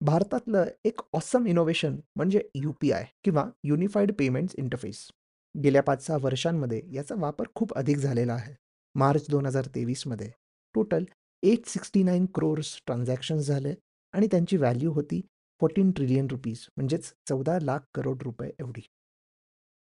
भारतातलं एक awesome innovation म्हणजे यू-पी-आय किंवा युनिफाईड पेमेंट्स इंटरफेस. गेल्या 5-6 वर्षांमध्ये याचा वापर खूप अधिक झालेला आहे. मार्च 2023 मध्ये टोटल 869 क्रोर्स ट्रान्झॅक्शन्स झाले आणि त्यांची व्हॅल्यू होती ₹14 ट्रिलियन रुपीज म्हणजेच 14 लाख करोड रुपये एवढी.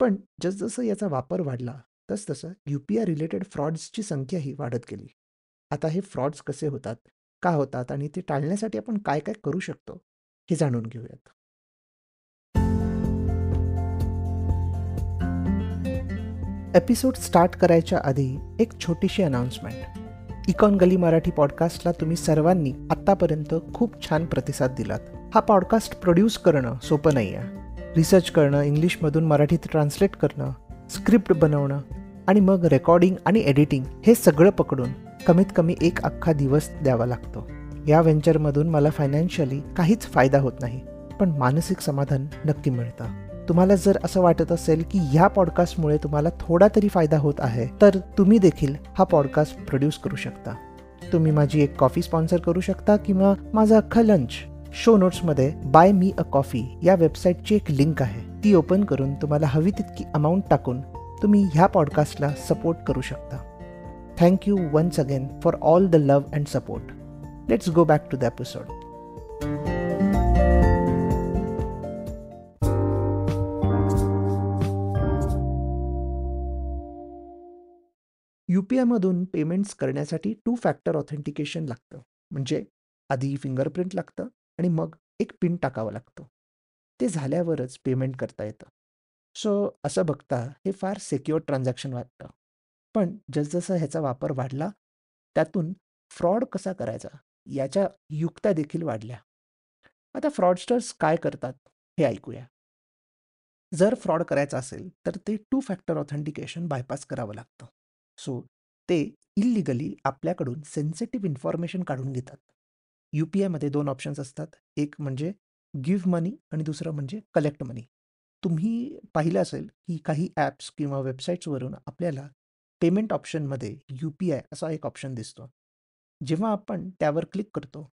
पण जसजसं याचा वापर वाढला, तसतसं यू-पी-आय रिलेटेड फ्रॉड्सची संख्याही वाढत गेली. आता हे फ्रॉड्स कसे होतात, का होतात आणि ते टाळण्यासाठी आपण काय-काय करू शकतो, हे जाणून घेऊयात. एपिसोड स्टार्ट करायच्या आधी एक छोटीशी अनाउन्समेंट. इकॉन गली मराठी पॉडकास्टला तुम्ही सर्वांनी आत्तापर्यंत खूप छान प्रतिसाद दिलात. हा पॉडकास्ट प्रोड्यूस करणं सोपं नाही आहे. रिसर्च करणं, इंग्लिशमधून मराठीत ट्रान्सलेट करणं, स्क्रिप्ट बनवणं आणि मग रेकॉर्डिंग आणि एडिटिंग हे सगळं पकडून कमीत कमी एक अख्खा दिवस द्यावा लागतो. या व्हेंचरमधून मला फायनान्शियली काहीच फायदा होत नाही, पण मानसिक समाधान नक्की मिळतं. तुम्हाला जर असं वाटत असेल की ह्या पॉडकास्टमुळे तुम्हाला थोडा तरी फायदा होत आहे तर तुम्ही देखील हा पॉडकास्ट प्रोड्यूस करू शकता तुम्ही माझी एक कॉफी स्पॉन्सर करू शकता किंवा माझा अख्खा लंच शो नोट्समध्ये बाय मी अ कॉफी या वेबसाईटची एक लिंक आहे ती ओपन करून तुम्हाला हवी तितकी अमाऊंट टाकून तुम्ही ह्या पॉडकास्टला सपोर्ट करू शकता thank you once again for all the love and support let's go back to the episode यू-पी-आयमधून payments करण्यासाठी टू फॅक्टर ऑथेंटिकेशन लागतं. म्हणजे आधी फिंगरप्रिंट लागतं आणि मग एक पिन टाकावं लागतं. ते झाल्यावरच पेमेंट करता येतं. सो असं बघता हे फार सिक्युअर ट्रान्झॅक्शन वाटतं. पण जसजसा ह्याचा वापर वाढला, त्यातून फ्रॉड कसा करायचा याच्या युक्त्या देखील वाढल्या. आता फ्रॉडस्टर्स काय करतात हे ऐकूया. जर फ्रॉड करायचा असेल, तर ते टू फॅक्टर ऑथेंटिकेशन बायपास करावं लागतं. सो ते इलिगली आपल्याकडून सेन्सिटिव्ह इन्फॉर्मेशन काढून घेतात. यू-पी-आयमध्ये दोन ऑप्शन्स असतात. एक म्हणजे गिव्ह मनी आणि दुसरं म्हणजे कलेक्ट मनी. तुम्ही पाहिलं असेल, की काही ॲप्स किंवा वेबसाईट्सवरून आपल्याला पेमेंट ऑप्शनमध्ये यू-पी-आय असा एक ऑप्शन दिसतो. जेव्हा आपण त्यावर क्लिक करतो,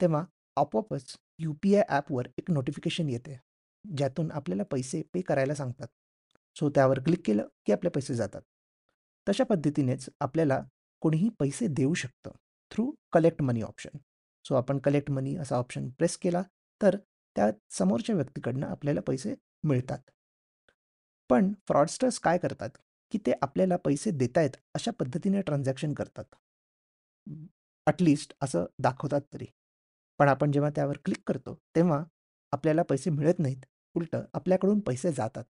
तेव्हा आपोआपच यू-पी-आय ॲपवर एक नोटिफिकेशन येते, ज्यातून आपल्याला पैसे पे करायला सांगतात. सो त्यावर क्लिक केलं, की आपले पैसे जातात. तशा पद्धतीनेच आपल्याला कोणीही पैसे देऊ शकतं through collect money option. So आपण कलेक्ट मनी असा ऑप्शन प्रेस केला तर त्या समोरच्या व्यक्तीकडनं आपल्याला पैसे मिळतात. पण फ्रॉडस्टर्स काय करतात, की ते आपल्याला पैसे देतायत अशा पद्धतीने ट्रान्झॅक्शन करतात. ॲटलिस्ट असं दाखवतात तरी. पण आपण जेव्हा त्यावर क्लिक करतो, तेव्हा आपल्याला पैसे मिळत नाहीत. उलटं आपल्याकडून पैसे जातात.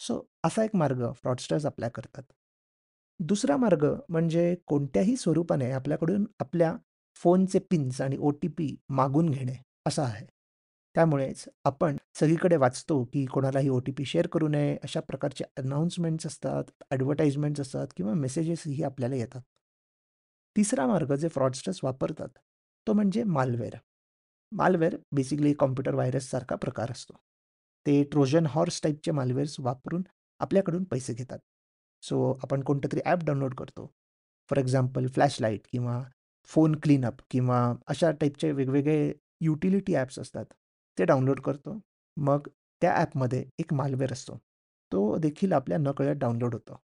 सो असा एक मार्ग फ्रॉडस्टर्स आपल्या करतात. दुसरा मार्ग म्हणजे कोणत्याही स्वरूपाने आपल्याकडून आपल्या फोनचे पिन्स आणि ओ-टी-पी मागून घेणे असा आहे. त्यामुळेच आपण सगळीकडे वाचतो, की कोणालाही ओ-टी-पी शेअर करू नये अशा प्रकारचे अनाउन्समेंट्स असतात, ॲडव्हर्टाइजमेंट्स असतात किंवा मेसेजेसही आपल्याला येतात. तिसरा मार्ग जे फ्रॉडस्टर्स वापरतात, तो म्हणजे मालवेअर. मालवेअर बेसिकली कॉम्प्युटर व्हायरससारखा प्रकार असतो. ते ट्रोजन हॉर्स टाइपचे मालवेअर्स वापरून आपल्याकडून पैसे घेतात. सो आपण कोणतं तरी ॲप डाउनलोड करतो. फॉर एक्झाम्पल फ्लॅशलाईट किंवा फोन क्लीनअप किंवा अशा टाईपचे वेगवेगळे युटिलिटी ॲप्स असतात. ते डाउनलोड करतो. मग त्या ॲपमध्ये एक मालवेअर असतो. तो देखील आपल्या नकळत डाउनलोड होतो.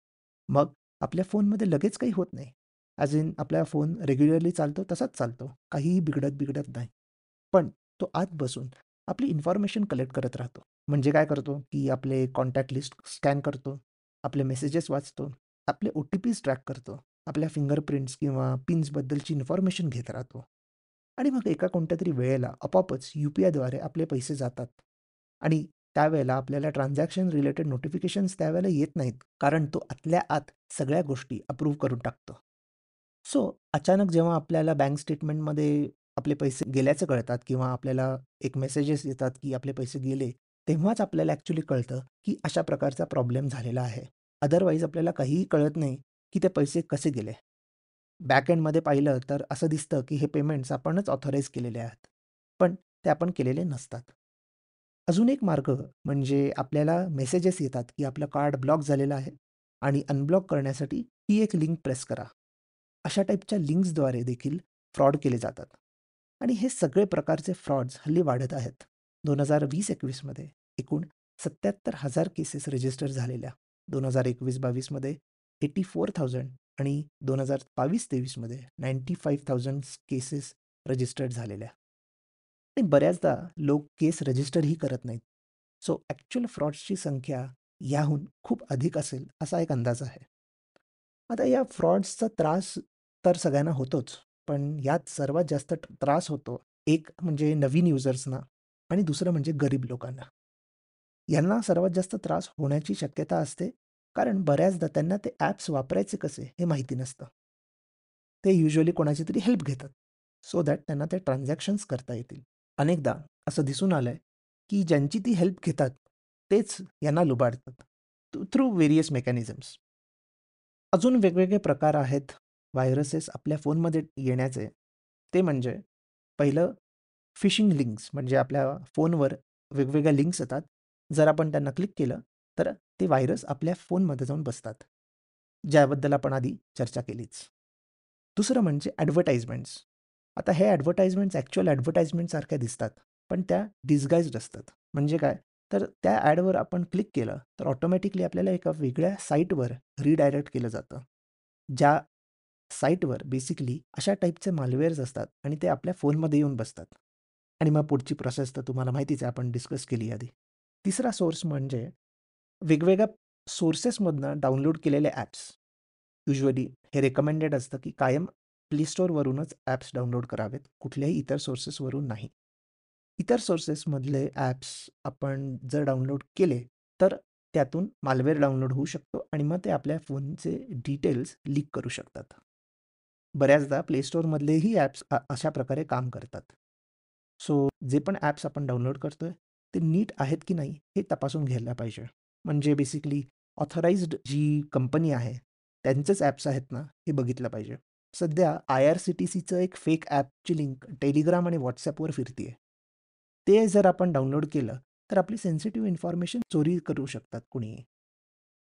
मग आपल्या फोनमध्ये लगेच काही होत नाही. ॲज इन आपला फोन रेग्युलरली चालतो तसाच चालतो. काहीही बिघडत-बिघडत नाही. पण तो आत बसून आपली इन्फॉर्मेशन कलेक्ट करत राहतो. म्हणजे काय करतो, की आपले कॉन्टॅक्ट लिस्ट स्कॅन करतो. आपले मेसेजेस वाचतो, आपले ओ-टी-पीज ट्रॅक करतो, आपल्या फिंगरप्रिंट्स किंवा पिन्सबद्दलची इन्फॉर्मेशन घेत राहतो आणि मग एका कोणत्यातरी वेळेला आपोआपच यू-पी-आयद्वारे आपले पैसे जातात आणि त्यावेळेला आपल्याला ट्रान्झॅक्शन रिलेटेड नोटिफिकेशन्स त्यावेळेला येत नाहीत, कारण तो आतल्या आत सगळ्या गोष्टी अप्रूव्ह करून टाकतो. सो अचानक जेव्हा आपल्याला बँक स्टेटमेंटमध्ये आपले पैसे गेल्याचं कळतात किंवा आपल्याला एक मेसेजेस येतात, की आपले पैसे गेले, तेव्हाच आपल्याला ॲक्च्युली कळतं, की अशा प्रकारचा प्रॉब्लेम झालेला आहे. अदरवाईज आपल्याला काहीही कळत नाही, की ते पैसे कसे गेले. बॅकएंडमध्ये पाहिलं तर असं दिसतं, की हे पेमेंट्स आपणच ऑथराईज केलेले आहेत. पण ते आपण केलेले नसतात. अजून एक मार्ग म्हणजे आपल्याला मेसेजेस येतात, की आपलं कार्ड ब्लॉक झालेलं आहे आणि अनब्लॉक करण्यासाठी ही एक लिंक प्रेस करा. अशा टाईपच्या लिंक्सद्वारे देखील फ्रॉड केले जातात. आणि हे सगळे प्रकारचे फ्रॉड्स हल्ली वाढत आहेत दोन हजार वीस एकवीसमध्ये एकूण सत्याहत्तर हजार केसेस रजिस्टर झालेल्या दोन हजार एकवीस बावीसमध्ये एटी फोर थाउजंड आणि दोन हजार बावीस तेवीसमध्ये ninety five thousand cases registered झालेल्या. आणि बऱ्याचदा लोक केस रजिस्टरही करत नाहीत. सो ॲक्च्युअल फ्रॉड्सची संख्या याहून खूप अधिक असेल असा एक अंदाज आहे. आता या फ्रॉड्सचा त्रास तर सगळ्यांना होतोच पण यात सर्वात जास्त त्रास होतो एक म्हणजे नवीन युजर्सना आणि दुसरं म्हणजे गरीब लोकांना. यांना सर्वात जास्त त्रास होण्याची शक्यता असते कारण बऱ्याचदा त्यांना ते ॲप्स वापरायचे कसे हे माहिती नसतं. ते युजली कोणाची तरी हेल्प घेतात सो दॅट त्यांना ते ट्रान्झॅक्शन्स करता येतील. अनेकदा असं दिसून आलं आहे की ज्यांची ती हेल्प घेतात तेच यांना लुबाडतात थ्रू वेरियस मेकॅनिझम्स अजून वेगवेगळे प्रकार आहेत व्हायरसेस आपल्या फोनमध्ये येण्याचे. ते म्हणजे पहिलं फिशिंग लिंक्स म्हणजे आपल्या फोनवर वेगवेगळ्या लिंक्स येतात. जर आपण त्यांना क्लिक केलं तर ते व्हायरस आपल्या फोनमध्ये जाऊन बसतात. ज्याबद्दल आपण आधी चर्चा केलीच. दुसरं म्हणजे ॲडव्हर्टाईजमेंट्स आता हे ॲडव्हर्टाईजमेंट्स ॲक्च्युअल ॲडव्हर्टाईजमेंटसारख्या दिसतात पण त्या डिस्गाईज्ड असतात. म्हणजे काय? तर त्या ॲडवर आपण क्लिक केलं तर ऑटोमॅटिकली आपल्याला एका वेगळ्या साईटवर रिडायरेक्ट केलं जातं. ज्या साईटवर बेसिकली अशा टाईपचे मालवेअर्स असतात आणि ते आपल्या फोनमध्ये येऊन बसतात. आणि मग पुढची प्रोसेस तर तुम्हाला माहितीच आहे आपण डिस्कस केली आधी. तिसरा सोर्स म्हणजे वेगवेगळ्या सोर्सेसमधनं डाउनलोड केलेले ॲप्स युजली हे रेकमेंडेड असतं की कायम प्ले स्टोअरवरूनच ॲप्स डाउनलोड करावेत कुठल्याही इतर सोर्सेसवरून नाही. इतर सोर्सेसमधले ॲप्स आपण जर डाउनलोड केले तर त्यातून मालवेअर डाउनलोड होऊ शकतो आणि मग ते आपल्या फोनचे डिटेल्स लीक करू शकतात. बऱ्याचदा प्ले स्टोअरमधलेही ॲप्स अशा प्रकारे काम करतात. सो जे पण ॲप्स आपण डाउनलोड करतो आहे ते नीट आहेत की नाही हे तपासून घ्यायला पाहिजे. म्हणजे बेसिकली ऑथराइज्ड जी कंपनी आहे त्यांचेच ॲप्स आहेत ना हे बघितलं पाहिजे. सध्या आय आर सी टी सीचं एक फेक ॲपची लिंक टेलिग्राम आणि व्हॉट्सॲपवर फिरते ते जर आपण डाउनलोड केलं तर आपली सेन्सिटिव्ह इन्फॉर्मेशन चोरी करू शकतात कुणी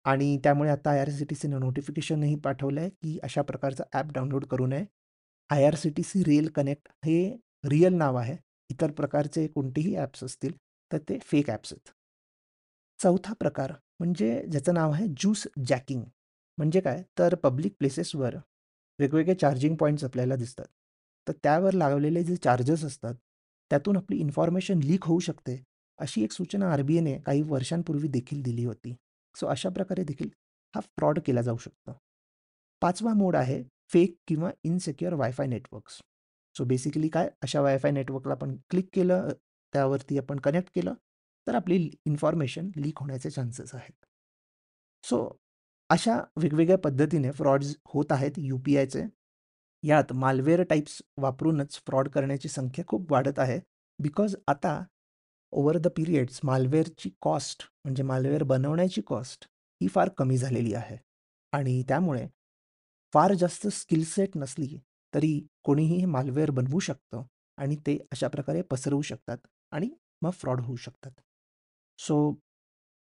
आणि त्यामुळे आता आय आर सी टी सीनं नोटिफिकेशनही पाठवलं आहे की अशा प्रकारचं ॲप डाउनलोड करू नये. I R C T C rail connect हे रिअल नाव आहे. इतर प्रकारचे कोणतेही ॲप्स असतील तर ते फेक ॲप्स आहेत. चौथा प्रकार म्हणजे ज्याचं नाव आहे ज्यूस जॅकिंग. म्हणजे काय? तर पब्लिक प्लेसेसवर वेगवेगळे चार्जिंग पॉईंट्स आपल्याला दिसतात. तर त्यावर लावलेले जे चार्जेस असतात त्यातून आपली इन्फॉर्मेशन लीक होऊ शकते अशी एक सूचना आर बी आयने काही वर्षांपूर्वी देखील दिली होती. सो अशा प्रकारे देखील हा फ्रॉड केला जाऊ शकतो. पाचवा मोड आहे फेक किंवा insecure wifi networks. So basically काय? अशा वायफाय नेटवर्कला आपण क्लिक केलं त्यावरती आपण कनेक्ट केलं तर आपली इन्फॉर्मेशन लीक होण्याचे चान्सेस आहेत. सो अशा वेगवेगळ्या पद्धतीने फ्रॉड्स होत आहेत यू पी आयचे यात मालवेअर टाईप्स वापरूनच फ्रॉड करण्याची संख्या खूप वाढत आहे. बिकॉज आता ओवर द पिरियड्स मालवेअरची कॉस्ट म्हणजे मालवेअर बनवण्याची कॉस्ट ही फार कमी झालेली आहे. आणि त्यामुळे फार जास्त स्किल सेट नसली तरी कोणीही हे मालवेअर बनवू शकतं आणि ते अशा प्रकारे पसरवू शकतात आणि मग फ्रॉड होऊ शकतात. सो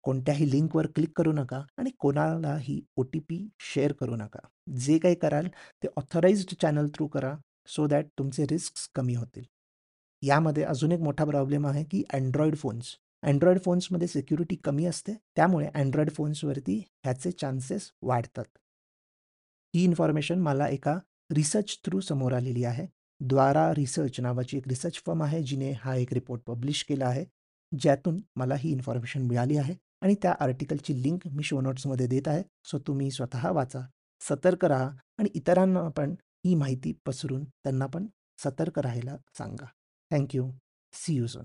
कोणत्याही लिंकवर क्लिक करू नका आणि कोणालाही ओ टी पी शेअर करू नका. जे काही कराल ते ऑथराइज्ड चॅनल थ्रू करा सो दॅट तुमचे रिस्क कमी होतील. यामध्ये अजून एक मोठा प्रॉब्लेम आहे की अँड्रॉइड फोन्स अँड्रॉइड फोन्समध्ये सिक्युरिटी कमी असते त्यामुळे अँड्रॉइड फोन्सवरती ह्याचे चान्सेस वाढतात. ही इन्फॉर्मेशन मला एका रिसर्च थ्रू समोर आलेली आहे. द्वारा रिसर्च नावाची एक रिसर्च फर्म आहे जिने हा एक रिपोर्ट पब्लिश केला आहे. ज्यातून मला ही इन्फॉर्मेशन मिळाली आहे आणि त्या आर्टिकलची लिंक मी शो नोट्समध्ये देत आहे. सो तुम्ही स्वतः वाचा सतर्क राहा आणि इतरांना पण ही माहिती पसरून त्यांना पण सतर्क राहायला सांगा. थँक्यू सी यू सोन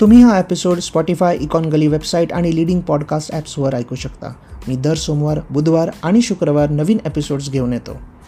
तुम्ही हा episode Spotify Econ Gali website आणि लिडिंग पॉडकास्ट ॲप्सवर ऐकू शकता. मी दर सोमवार बुधवार आणि शुक्रवार नवीन एपिसोड्स घेऊन येतो.